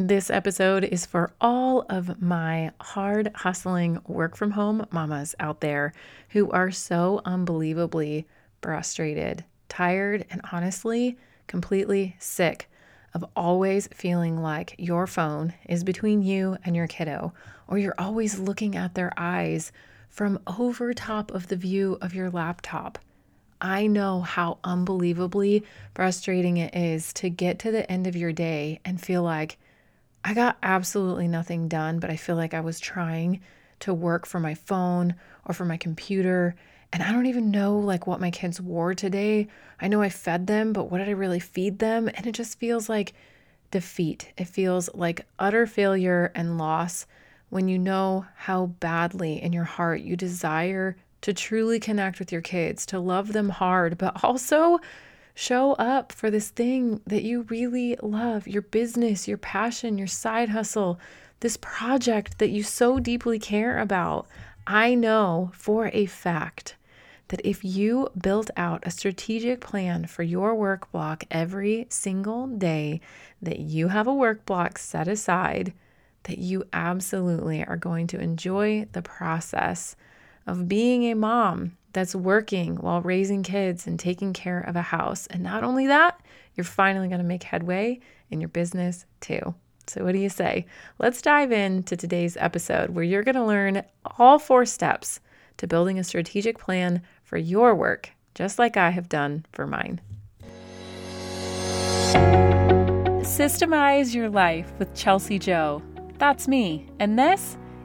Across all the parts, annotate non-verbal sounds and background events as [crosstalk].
This episode is for all of my hard hustling work from home mamas out there who are so unbelievably frustrated, tired, and honestly completely sick of always feeling like your phone is between you and your kiddo, or you're always looking at their eyes from over top of the view of your laptop. I know how unbelievably frustrating it is to get to the end of your day and feel like, I got absolutely nothing done, but I feel like I was trying to work for my phone or for my computer. And I don't even know like what my kids wore today. I know I fed them, but what did I really feed them? And it just feels like defeat. It feels like utter failure and loss when you know how badly in your heart you desire to truly connect with your kids, to love them hard, but [laughs] also Show up for this thing that you really love your business, your passion, your side hustle, this project that you so deeply care about. I know for a fact that if you built out a strategic plan for your work block every single day, that you have a work block set aside, that you absolutely are going to enjoy the process of being a mom that's working while raising kids and taking care of a house. And not only that, you're finally going to make headway in your business too. So, what do you say? Let's dive into today's episode where you're going to learn all four steps to building a strategic plan for your work, just like I have done for mine. Systemize Your Life with Chelsi Jo. That's me. And this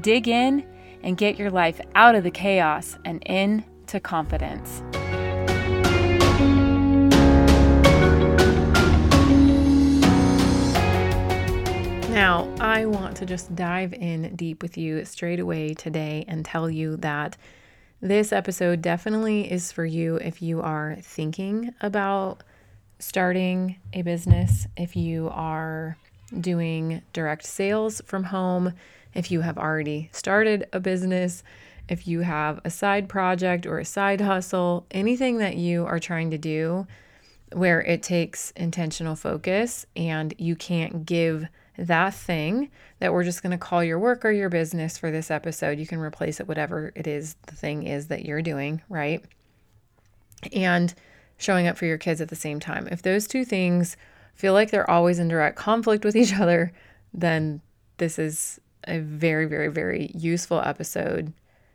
dig in, and get your life out of the chaos and into confidence. Now, I want to just dive in deep with you straight away today and tell you that this episode definitely is for you if you are thinking about starting a business, if you are doing direct sales from home, if you have already started a business, if you have a side project or a side hustle, anything that you are trying to do where it takes intentional focus and you can't give that thing that we're just going to call your work or your business for this episode. You can replace it, whatever it is the thing is that you're doing, right? And showing up for your kids at the same time. If those two things feel like they're always in direct conflict with each other, then this is a very, very, very useful episode.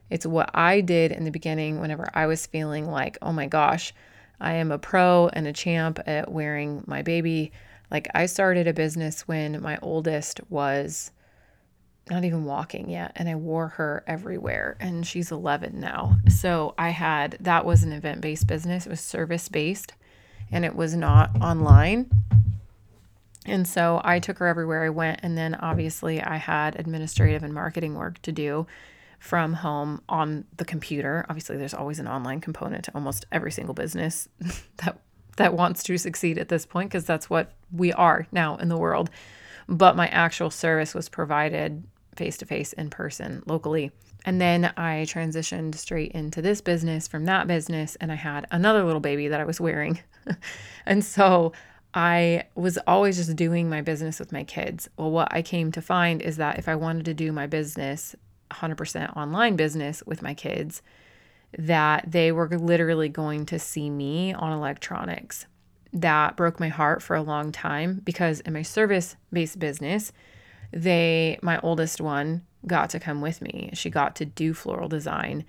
It's what I did in the beginning whenever I was feeling like, oh my gosh, I am a pro and a champ at wearing my baby. Like, I started a business when my oldest was not even walking yet, and I wore her everywhere, and she's 11 now. So, I had that was an event based business, it was service based, and it was not online. And so I took her everywhere I went. And then obviously I had administrative and marketing work to do from home on the computer. Obviously, there's always an online component to almost every single business [laughs] that that wants to succeed at this point because that's what we are now in the world. But my actual service was provided face to face in person locally. And then I transitioned straight into this business from that business and I had another little baby that I was wearing. [laughs] and so I was always just doing my business with my kids. Well, what I came to find is that if I wanted to do my business, 100% online business with my kids, that they were literally going to see me on electronics. That broke my heart for a long time because in my service based business, they, my oldest one, got to come with me. She got to do floral design.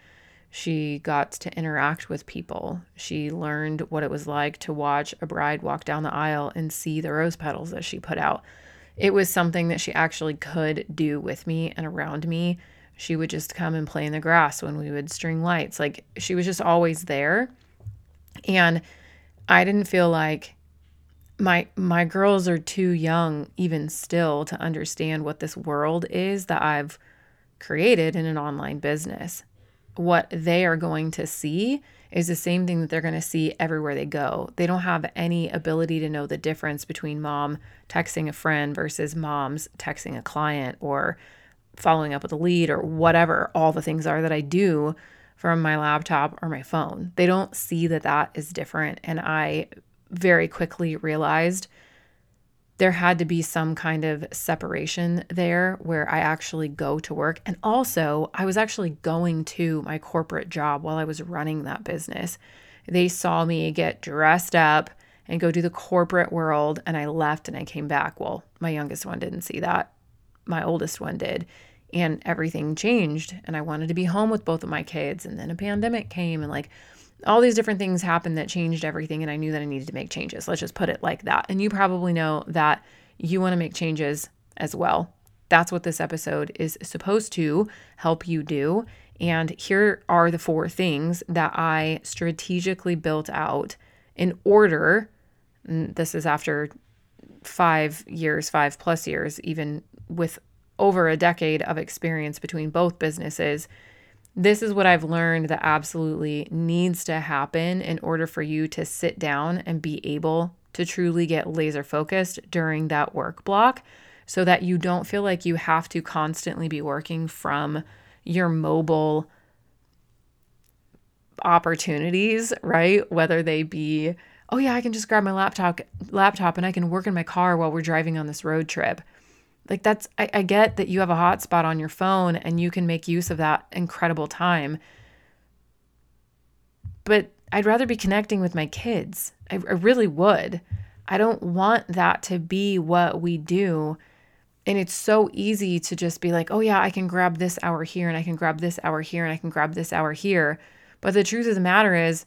She got to interact with people. She learned what it was like to watch a bride walk down the aisle and see the rose petals that she put out. It was something that she actually could do with me and around me. She would just come and play in the grass when we would string lights. Like she was just always there. And I didn't feel like my my girls are too young even still to understand what this world is that I've created in an online business. What they are going to see is the same thing that they're going to see everywhere they go. They don't have any ability to know the difference between mom texting a friend versus mom's texting a client or following up with a lead or whatever all the things are that I do from my laptop or my phone. They don't see that that is different. And I very quickly realized there had to be some kind of separation there where I actually go to work. And also, I was actually going to my corporate job while I was running that business. They saw me get dressed up and go to the corporate world, and I left and I came back. Well, my youngest one didn't see that, my oldest one did. And everything changed, and I wanted to be home with both of my kids. And then a pandemic came, and like all these different things happened that changed everything and I knew that I needed to make changes. Let's just put it like that. And you probably know that you want to make changes as well. That's what this episode is supposed to help you do. And here are the four things that I strategically built out in order. Mm, this is after five years, five plus years, even with over a decade of experience between both businesses this is what I've learned that absolutely needs to happen in order for you to sit down and be able to truly get laser focused during that work block so that you don't feel like you have to constantly be working from your mobile opportunities, right? Whether they be, oh yeah, I can just grab my laptop laptop and I can work in my car while we're driving on this road trip. Like that's I, I get that you have a hotspot on your phone and you can make use of that incredible time. But I'd rather be connecting with my kids. I, I really would. I don't want that to be what we do. And it's so easy to just be like, oh, yeah, I can grab this hour here and I can grab this hour here and I can grab this hour here. But the truth of the matter is,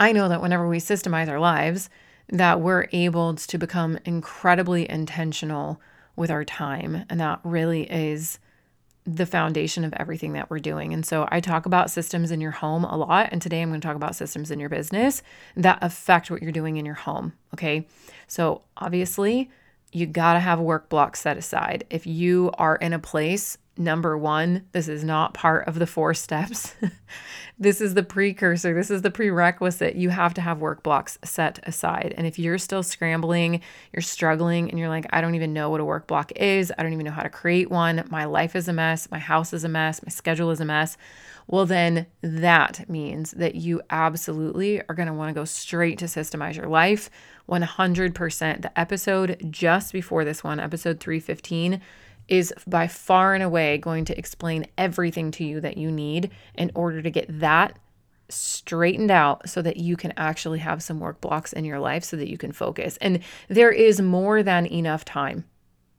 I know that whenever we systemize our lives, that we're able to become incredibly intentional with our time. And that really is the foundation of everything that we're doing. And so I talk about systems in your home a lot. And today I'm going to talk about systems in your business that affect what you're doing in your home. Okay. So obviously, you got to have work blocks set aside. If you are in a place number one, this is not part of the four steps. [laughs] this is the precursor, this is the prerequisite. You have to have work blocks set aside. And if you're still scrambling, you're struggling, and you're like, I don't even know what a work block is, I don't even know how to create one, my life is a mess, my house is a mess, my schedule is a mess. Well, then that means that you absolutely are going to want to go straight to systemize your life 100%. The episode just before this one, episode 315, is by far and away going to explain everything to you that you need in order to get that straightened out so that you can actually have some work blocks in your life so that you can focus. And there is more than enough time.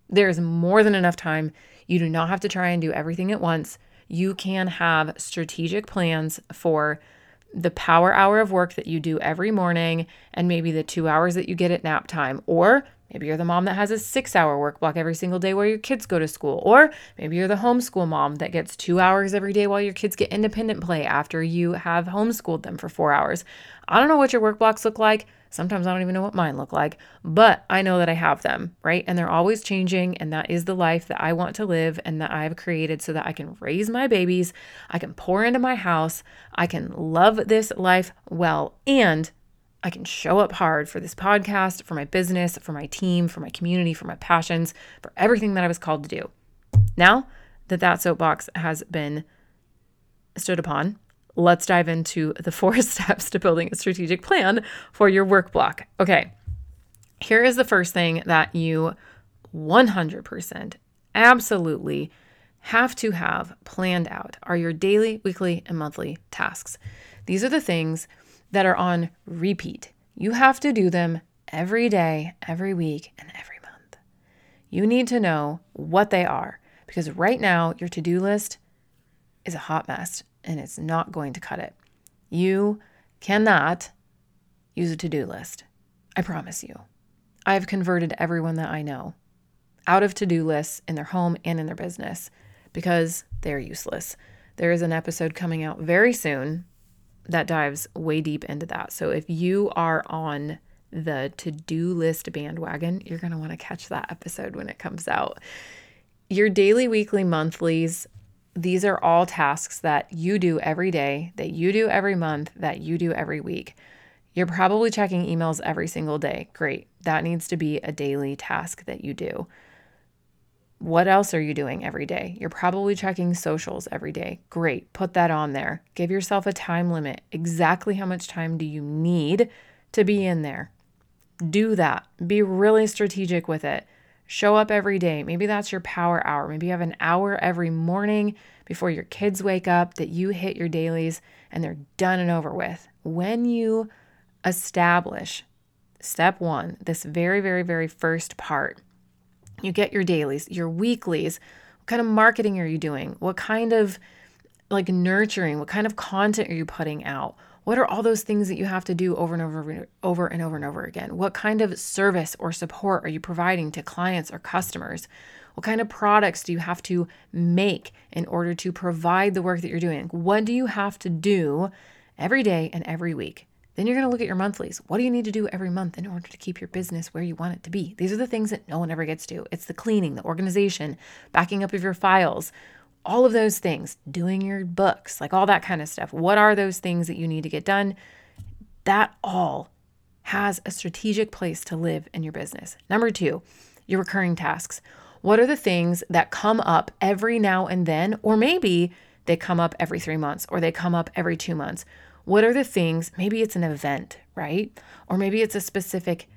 There is more than enough time. You do not have to try and do everything at once. You can have strategic plans for the power hour of work that you do every morning and maybe the two hours that you get at nap time, or Maybe you're the mom that has a six hour work block every single day while your kids go to school. Or maybe you're the homeschool mom that gets two hours every day while your kids get independent play after you have homeschooled them for four hours. I don't know what your work blocks look like. Sometimes I don't even know what mine look like, but I know that I have them, right? And they're always changing. And that is the life that I want to live and that I've created so that I can raise my babies, I can pour into my house, I can love this life well, and I can show up hard for this podcast, for my business, for my team, for my community, for my passions, for everything that I was called to do. Now that that soapbox has been stood upon, let's dive into the four [laughs] steps to building a strategic plan for your work block. Okay, here is the first thing that you 100% absolutely have to have planned out are your daily, weekly, and monthly tasks. These are the things that are on repeat. You have to do them every day, every week, and every month. You need to know what they are because right now your to do list is a hot mess and it's not going to cut it. You cannot use a to do list. I promise you. I've converted everyone that I know out of to do lists in their home and in their business because they're useless. There is an episode coming out very soon that dives way deep into that. So if you are on the to do list bandwagon, you're going to want to catch that episode when it comes out. Your daily, weekly, monthlies, these are all tasks that you do every day, that you do every month, that you do every week. You're probably checking emails every single day. Great. That needs to be a daily task that you do. What else are you doing every day? You're probably checking socials every day. Great. Put that on there. Give yourself a time limit. Exactly how much time do you need to be in there? Do that. Be really strategic with it. Show up every day. Maybe that's your power hour. Maybe you have an hour every morning before your kids wake up that you hit your dailies and they're done and over with. When you establish step one, this very, very, very first part, you get your dailies, your weeklies. What kind of marketing are you doing? What kind of like nurturing? What kind of content are you putting out? What are all those things that you have to do over and over over and over and over again? What kind of service or support are you providing to clients or customers? What kind of products do you have to make in order to provide the work that you're doing? What do you have to do every day and every week? Then you're going to look at your monthlies. What do you need to do every month in order to keep your business where you want it to be? These are the things that no one ever gets to. It's the cleaning, the organization, backing up of your files, all of those things, doing your books, like all that kind of stuff. What are those things that you need to get done? That all has a strategic place to live in your business. Number two, your recurring tasks. What are the things that come up every now and then, or maybe they come up every three months or they come up every two months? What are the things? Maybe it's an event, right? Or maybe it's a specific,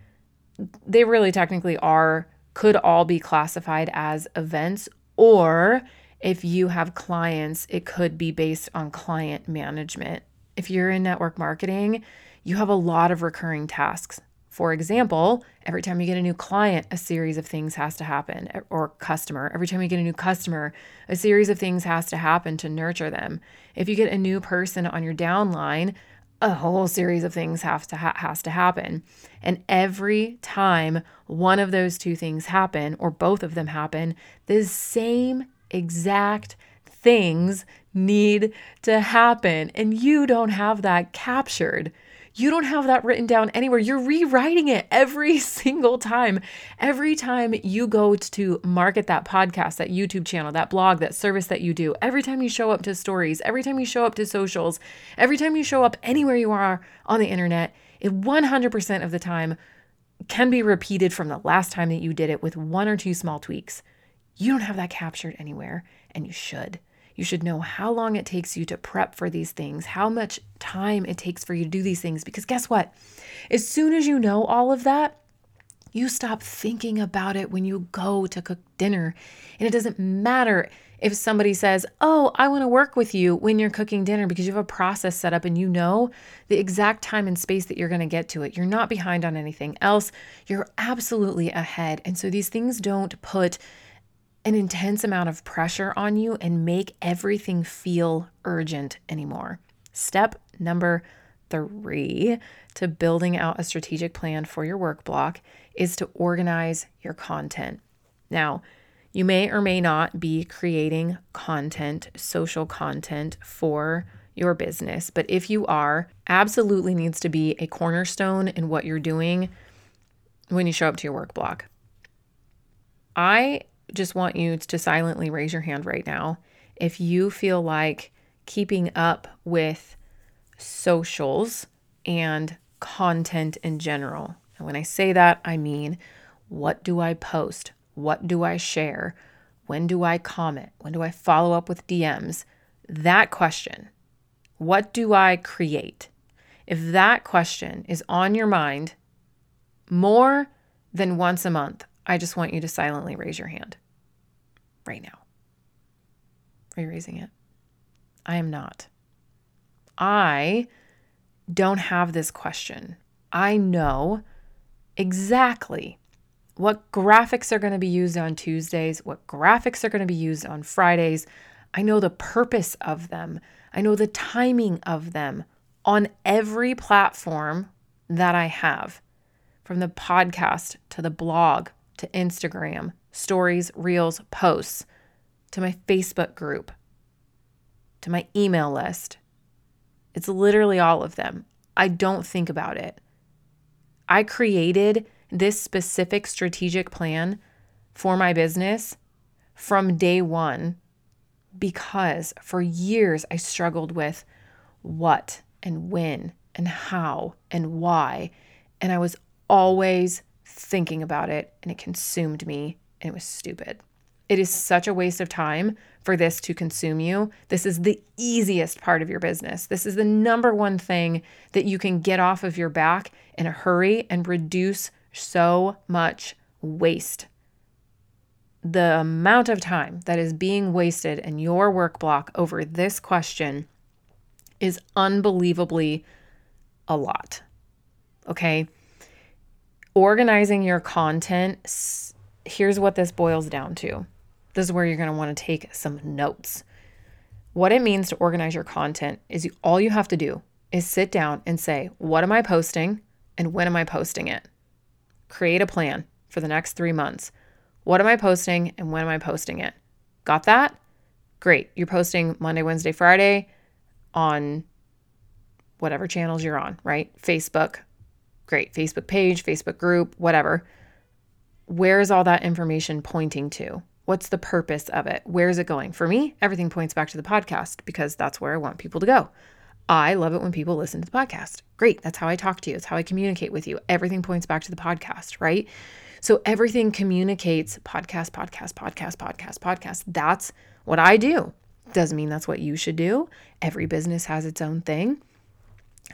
they really technically are, could all be classified as events. Or if you have clients, it could be based on client management. If you're in network marketing, you have a lot of recurring tasks. For example, every time you get a new client, a series of things has to happen, eh, or customer. Every time you get a new customer, a series of things has to happen to nurture them. If you get a new person on your downline, a whole series of things have to ha- has to happen. And every time one of those two things happen or both of them happen, the same exact things need to happen and you don't have that captured. You don't have that written down anywhere. You're rewriting it every [laughs] single time. Every time you go to market that podcast, that YouTube channel, that blog, that service that you do, every time you show up to stories, every time you show up to socials, every time you show up anywhere you are on the internet, it 100% of the time can be repeated from the last time that you did it with one or two small tweaks. You don't have that captured anywhere, and you should. You should know how long it takes you to prep for these things, how much time it takes for you to do these things. Because guess what? As soon as you know all of that, you stop thinking about it when you go to cook dinner. And it doesn't matter if somebody says, Oh, I want to work with you when you're cooking dinner because you have a process set up and you know the exact time and space that you're going to get to it. You're not behind on anything else. You're absolutely ahead. And so these things don't put an intense amount of pressure on you and make everything feel urgent anymore. Step number three to building out a strategic plan for your work block is to organize your content. Now, you may or may not be creating content, social content for your business, but if you are, absolutely needs to be a cornerstone in what you're doing when you show up to your work block. I just want you to silently raise your hand right now if you feel like keeping up with socials and content in general. And when I say that, I mean what do I post? What do I share? When do I comment? When do I follow up with DMs? That question, what do I create? If that question is on your mind more than once a month, I just want you to silently raise your hand right now. Are you raising it? I am not. I don't have this question. I know exactly what graphics are going to be used on Tuesdays, what graphics are going to be used on Fridays. I know the purpose of them. I know the timing of them on every platform that I have, from the podcast to the blog to Instagram, stories, reels, posts, to my Facebook group, to my email list. It's literally all of them. I don't think about it. I created this specific strategic plan for my business from day one because for years I struggled with what and when and how and why. And I was always thinking about it and it consumed me and it was stupid. It is such a waste of time for this to consume you. This is the easiest part of your business. This is the number one thing that you can get off of your back in a hurry and reduce so much waste. The amount of time that is being wasted in your work block over this question is unbelievably a lot. Okay. Organizing your content, here's what this boils down to. This is where you're going to want to take some notes. What it means to organize your content is you, all you have to do is sit down and say, What am I posting and when am I posting it? Create a plan for the next three months. What am I posting and when am I posting it? Got that? Great. You're posting Monday, Wednesday, Friday on whatever channels you're on, right? Facebook. Great. Facebook page, Facebook group, whatever. Where is all that information pointing to? What's the purpose of it? Where is it going? For me, everything points back to the podcast because that's where I want people to go. I love it when people listen to the podcast. Great. That's how I talk to you. It's how I communicate with you. Everything points back to the podcast, right? So everything communicates podcast, podcast, podcast, podcast, podcast. That's what I do. Doesn't mean that's what you should do. Every business has its own thing.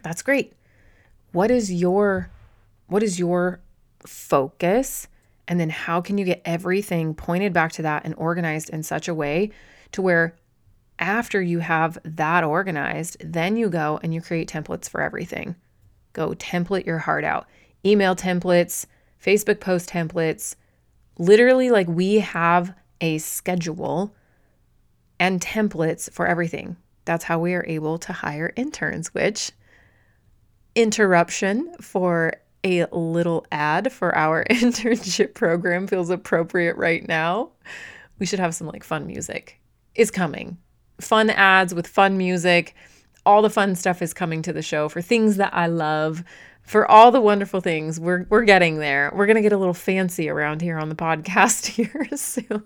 That's great. What is your what is your focus? And then how can you get everything pointed back to that and organized in such a way to where after you have that organized, then you go and you create templates for everything. Go template your heart out. Email templates, Facebook post templates. Literally, like we have a schedule and templates for everything. That's how we are able to hire interns, which interruption for a little ad for our [laughs] internship program feels appropriate right now. We should have some like fun music. Is coming. Fun ads with fun music. All the fun stuff is coming to the show for things that I love, for all the wonderful things. We're we're getting there. We're going to get a little fancy around here on the [laughs] podcast here [laughs] soon.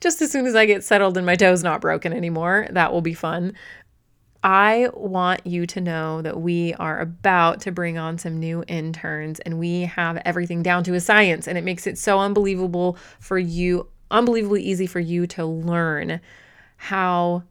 Just as soon as I get settled and my toe's not broken anymore, that will be fun. I want you to know that we are about to bring on some new interns and we have everything down to a science and it makes it so unbelievable for you, unbelievably easy for you to learn how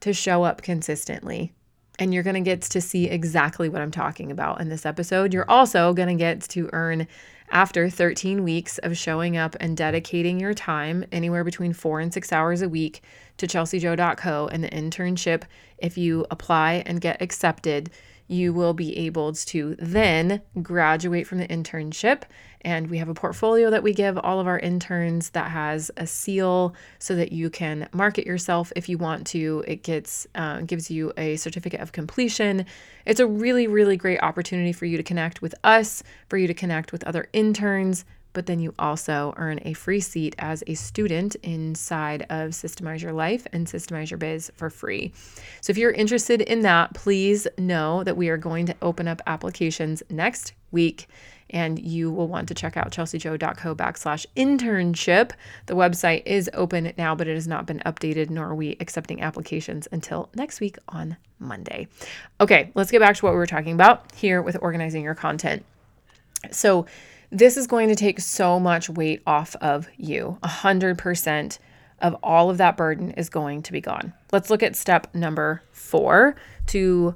to show up consistently. And you're going to get to see exactly what I'm talking about in this episode. You're also going to get to earn after 13 weeks of showing up and dedicating your time, anywhere between four and six hours a week, to chelsijo.co and the internship, if you apply and get accepted, you will be able to then graduate from the internship. And we have a portfolio that we give all of our interns that has a seal so that you can market yourself if you want to. It gets uh, gives you a certificate of completion. It's a really, really great opportunity for you to connect with us, for you to connect with other interns, but then you also earn a free seat as a student inside of Systemize Your Life and Systemize Your Biz for free. So if you're interested in that, please know that we are going to open up applications next week and you will want to check out chelsijo.co backslash internship. The website is open now, but it has not been updated, nor are we accepting applications until next week on Monday. Okay, let's get back to what we were talking about here with organizing your content. So, this is going to take so much weight off of you. A hundred percent of all of that burden is going to be gone. Let's look at step number four to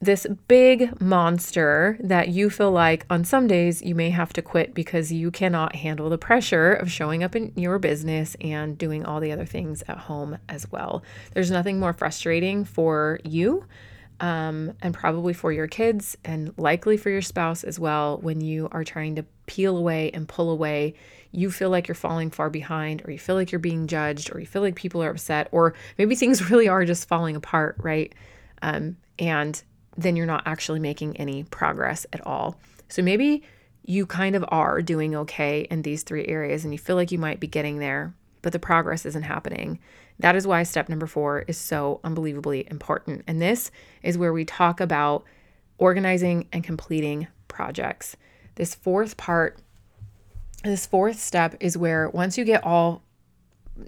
this big monster that you feel like on some days you may have to quit because you cannot handle the pressure of showing up in your business and doing all the other things at home as well. There's nothing more frustrating for you um, and probably for your kids and likely for your spouse as well when you are trying to peel away and pull away you feel like you're falling far behind or you feel like you're being judged or you feel like people are upset or maybe [laughs] things really are just falling apart right? Um, and then you're not actually making any progress at all. So maybe you kind of are doing okay in these three areas and you feel like you might be getting there but the progress isn't happening that is why step number four is so unbelievably important. And this is where we talk about organizing and completing projects. This fourth part, this fourth step is where once you get all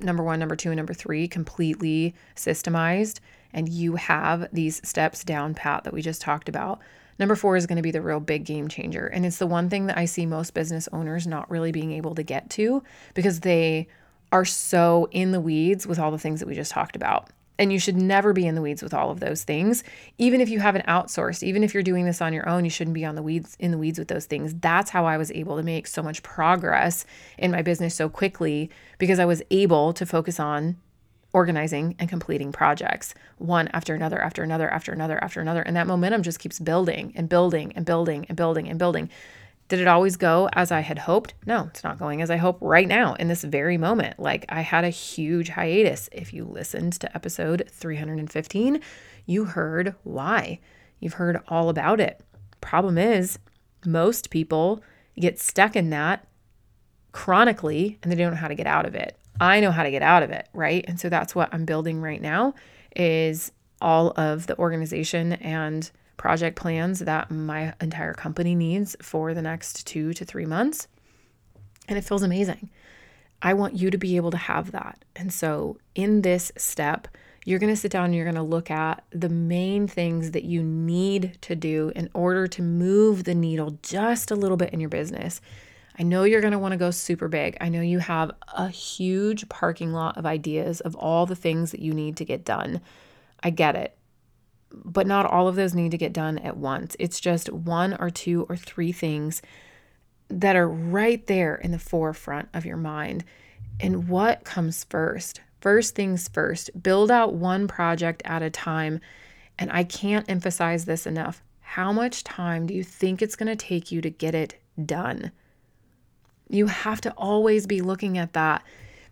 number one, number two, and number three completely systemized, and you have these steps down pat that we just talked about. Number four is going to be the real big game changer. And it's the one thing that I see most business owners not really being able to get to because they are so in the weeds with all the things that we just talked about. And you should never be in the weeds with all of those things. Even if you haven't outsourced, even if you're doing this on your own, you shouldn't be on the weeds in the weeds with those things. That's how I was able to make so much progress in my business so quickly because I was able to focus on organizing and completing projects one after another after another after another after another and that momentum just keeps building and building and building and building and building did it always go as I had hoped? No, it's not going as I hope right now in this very moment. Like I had a huge hiatus. If you listened to episode 315, you heard why. You've heard all about it. Problem is, most people get stuck in that chronically and they don't know how to get out of it. I know how to get out of it, right? And so that's what I'm building right now is all of the organization and project plans that my entire company needs for the next 2 to 3 months. And it feels amazing. I want you to be able to have that. And so in this step, you're going to sit down and you're going to look at the main things that you need to do in order to move the needle just a little bit in your business I know you're going to want to go super big. I know you have a huge parking lot of ideas of all the things that you need to get done. I get it. But not all of those need to get done at once. It's just one or two or three things that are right there in the forefront of your mind. And what comes first? First things first, build out one project at a time. And I can't emphasize this enough. How much time do you think it's going to take you to get it done? You have to always be looking at that.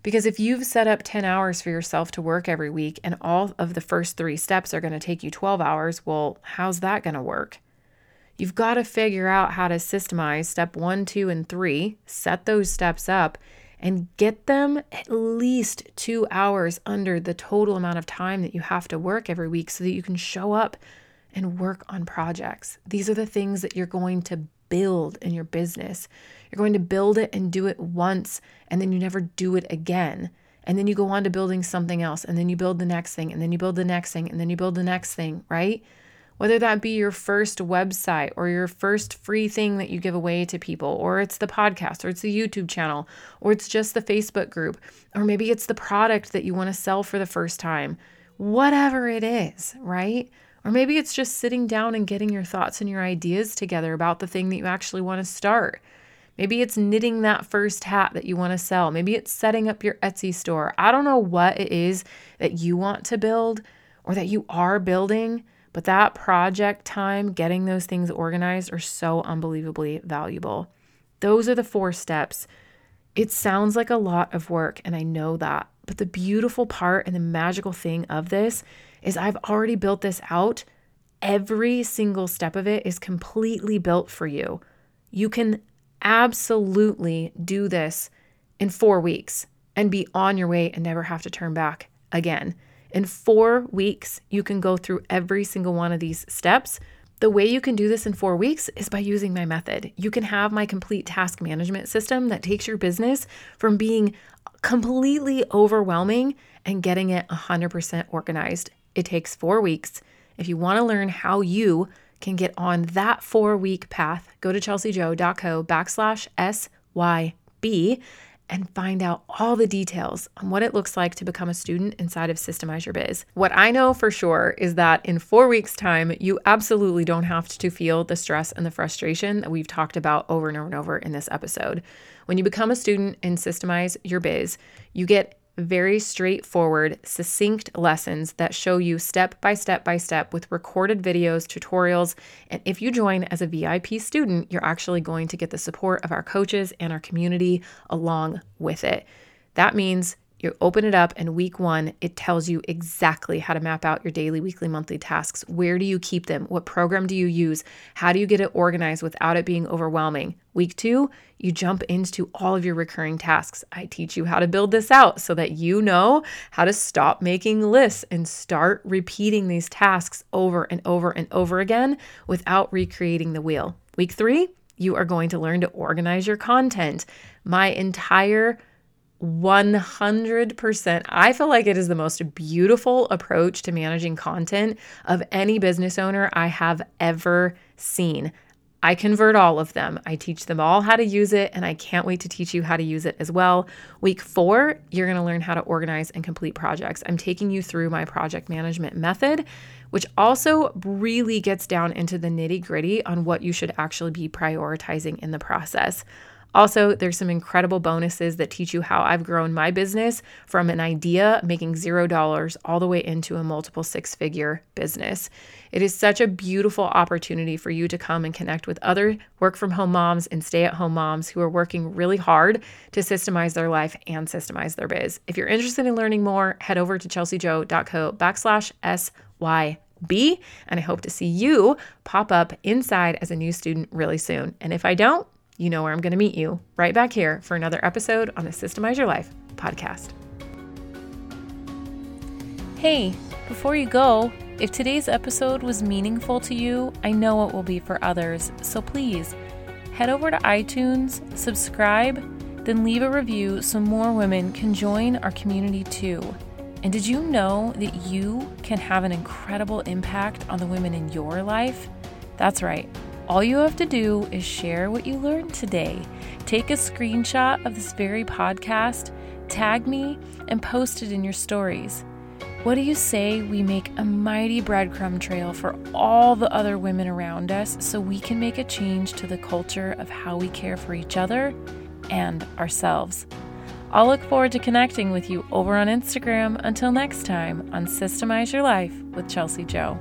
Because if you've set up 10 hours for yourself to work every week and all of the first three steps are going to take you 12 hours, well, how's that going to work? You've got to figure out how to systemize step one, two, and three, set those steps up, and get them at least two hours under the total amount of time that you have to work every week so that you can show up and work on projects. These are the things that you're going to build in your business. You're going to build it and do it once, and then you never do it again. And then you go on to building something else, and then you build the next thing, and then you build the next thing, and then you build the next thing, right? Whether that be your first website or your first free thing that you give away to people, or it's the podcast, or it's the YouTube channel, or it's just the Facebook group, or maybe it's the product that you want to sell for the first time, whatever it is, right? Or maybe it's just sitting down and getting your thoughts and your ideas together about the thing that you actually want to start. Maybe it's knitting that first hat that you want to sell. Maybe it's setting up your Etsy store. I don't know what it is that you want to build or that you are building, but that project time, getting those things organized, are so unbelievably valuable. Those are the four steps. It sounds like a lot of work, and I know that. But the beautiful part and the magical thing of this is I've already built this out. Every single step of it is completely built for you. You can absolutely do this in four weeks and be on your way and never have to turn back again. In four weeks, you can go through every single one of these steps. The way you can do this in four weeks is by using my method. You can have my complete task management system that takes your business from being completely overwhelming and getting it 100% organized. It takes four weeks. If you want to learn how you can get on that four week path, go to chelsijo.co backslash SYB and find out all the details on what it looks like to become a student inside of Systemize Your Biz. What I know for sure is that in four weeks' time, you absolutely don't have to feel the stress and the frustration that we've talked about over and over and over in this episode. When you become a student in Systemize Your Biz, you get very straightforward, succinct lessons that show you step by step by step with recorded videos, tutorials. And if you join as a VIP student, you're actually going to get the support of our coaches and our community along with it. That means you open it up, and week one, it tells you exactly how to map out your daily, weekly, monthly tasks. Where do you keep them? What program do you use? How do you get it organized without it being overwhelming? Week two, you jump into all of your recurring tasks. I teach you how to build this out so that you know how to stop making lists and start repeating these tasks over and over and over again without recreating the wheel. Week three, you are going to learn to organize your content. My entire 100%. I feel like it is the most beautiful approach to managing content of any business owner I have ever seen. I convert all of them. I teach them all how to use it, and I can't wait to teach you how to use it as well. Week four, you're going to learn how to organize and complete projects. I'm taking you through my project management method, which also really gets down into the nitty gritty on what you should actually be prioritizing in the process. Also, there's some incredible bonuses that teach you how I've grown my business from an idea making zero dollars all the way into a multiple six figure business. It is such a beautiful opportunity for you to come and connect with other work from home moms and stay at home moms who are working really hard to systemize their life and systemize their biz. If you're interested in learning more, head over to chelsijo.co backslash SYB. And I hope to see you pop up inside as a new student really soon. And if I don't, you know where I'm going to meet you right back here for another episode on the Systemize Your Life podcast. Hey, before you go, if today's episode was meaningful to you, I know it will be for others. So please head over to iTunes, subscribe, then leave a review so more women can join our community too. And did you know that you can have an incredible impact on the women in your life? That's right. All you have to do is share what you learned today. Take a screenshot of this very podcast, tag me, and post it in your stories. What do you say we make a mighty breadcrumb trail for all the other women around us so we can make a change to the culture of how we care for each other and ourselves? I'll look forward to connecting with you over on Instagram. Until next time on Systemize Your Life with Chelsi Jo.